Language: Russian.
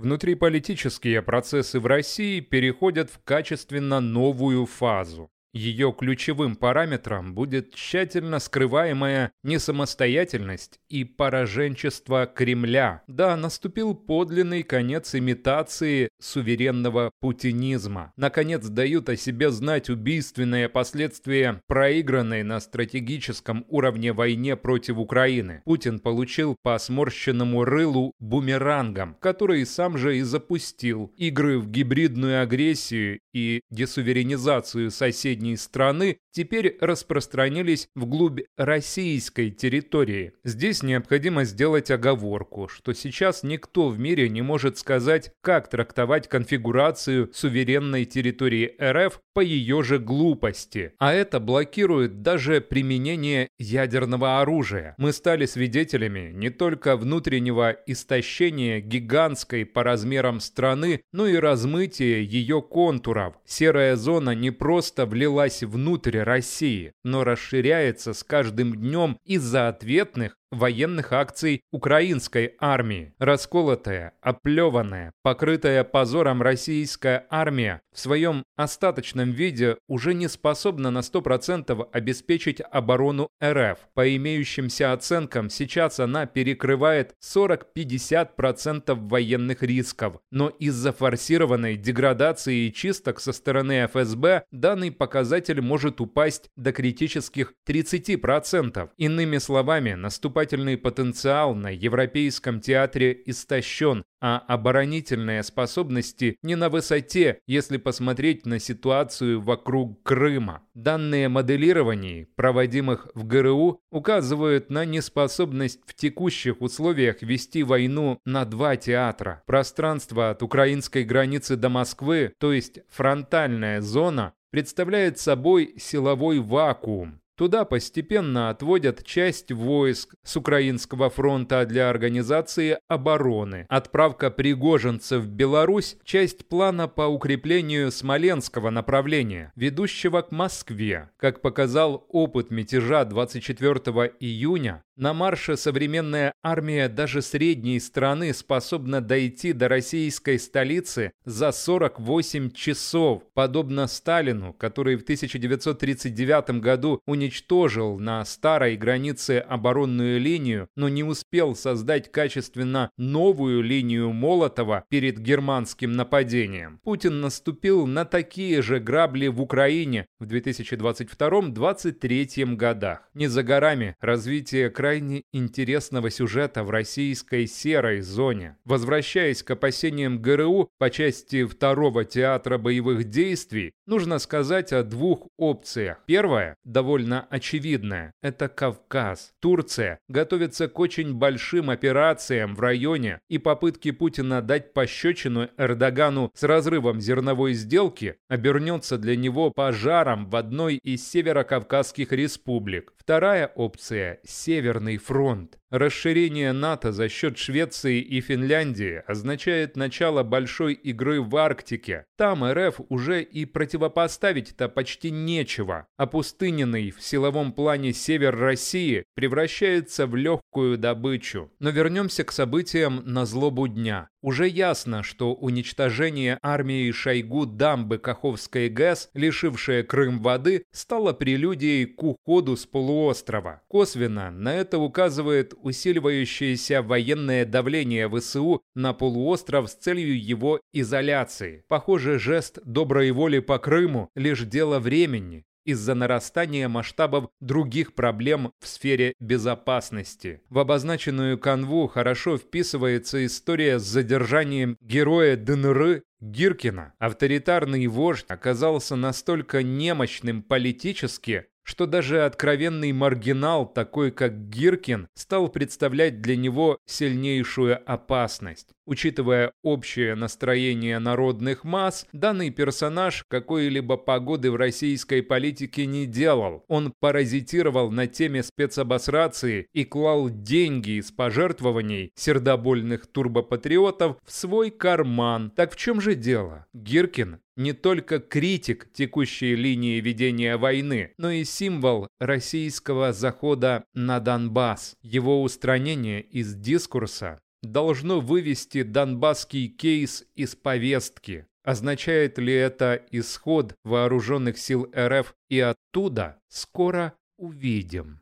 внутриполитические процессы в России переходят в качественно новую фазу. Ее ключевым параметром будет тщательно скрываемая несамостоятельность и пораженчество Кремля. Да, наступил подлинный конец имитации суверенного путинизма. Наконец дают о себе знать убийственные последствия проигранной на стратегическом уровне войне против Украины. Путин получил по сморщенному рылу бумерангом, который сам же и запустил. Игры в гибридную агрессию и десуверенизацию соседей соседней страны теперь распространились вглубь российской территории. Здесь необходимо сделать оговорку, что сейчас никто в мире не может сказать, как трактовать конфигурацию суверенной территории РФ по ее же глупости. А это блокирует даже применение ядерного оружия. Мы стали свидетелями не только внутреннего истощения гигантской по размерам страны, но и размытия ее контуров. Серая зона не просто влила влилась внутрь России, но расширяется с каждым днем из-за ответных военных акций украинской армии. Расколотая, оплеванная, покрытая позором российская армия в своем остаточном виде уже не способна на 100% обеспечить оборону РФ. По имеющимся оценкам, сейчас она перекрывает 40-50% военных рисков. Но из-за форсированной деградации и чисток со стороны ФСБ данный показатель может упасть до критических 30%. Иными словами, наступает наступательный потенциал на Европейском театре истощен, а оборонительные способности не на высоте, если посмотреть на ситуацию вокруг Крыма. Данные моделирований, проводимых в ГРУ, указывают на неспособность в текущих условиях вести войну на два театра. Пространство от украинской границы до Москвы, то есть фронтальная зона, представляет собой силовой вакуум, Туда постепенно отводят часть войск с Украинского фронта для организации обороны. Отправка пригожинцев в Беларусь – часть плана по укреплению Смоленского направления, ведущего к Москве. Как показал опыт мятежа 24 июня, на марше современная армия даже средней страны способна дойти до российской столицы за 48 часов, подобно Сталину, который в 1939 году уничтожил на старой границе оборонную линию, но не успел создать качественно новую линию Молотова перед германским нападением. Путин наступил на такие же грабли в Украине в 2022-2023 годах. Не за горами развитие края крайне интересного сюжета в российской серой зоне. Возвращаясь к опасениям ГРУ по части второго театра боевых действий, нужно сказать о двух опциях. Первая, довольно очевидная, это Кавказ. Турция готовится к очень большим операциям в районе, и попытки Путина дать пощечину Эрдогану с разрывом зерновой сделки обернется для него пожаром в одной из северокавказских республик. Вторая опция – Северный фронт. Расширение НАТО за счет Швеции и Финляндии означает начало большой игры в Арктике. Там РФ уже и противопоставить-то почти нечего. Опустыненный в силовом плане север России превращается в легкую добычу. Но вернемся к событиям на злобу дня. Уже ясно, что уничтожение армии Шойгу дамбы Каховской ГЭС, лишившая Крым воды, стало прелюдией к уходу с полуострова. Косвенно на это указывает усиливающееся военное давление ВСУ на полуостров с целью его изоляции. Похоже, жест доброй воли по Крыму – лишь дело времени из-за нарастания масштабов других проблем в сфере безопасности. В обозначенную канву хорошо вписывается история с задержанием героя ДНР Гиркина. Авторитарный вождь оказался настолько немощным политически, что даже откровенный маргинал, такой как Гиркин, стал представлять для него сильнейшую опасность. Учитывая общее настроение народных масс, данный персонаж какой-либо погоды в российской политике не делал. Он паразитировал на теме спецобосрации и клал деньги из пожертвований сердобольных турбопатриотов в свой карман. Так в чем же дело? Гиркин не только критик текущей линии ведения войны, но и символ российского захода на Донбасс. Его устранение из дискурса должно вывести донбасский кейс из повестки. Означает ли это исход вооруженных сил РФ и оттуда скоро увидим.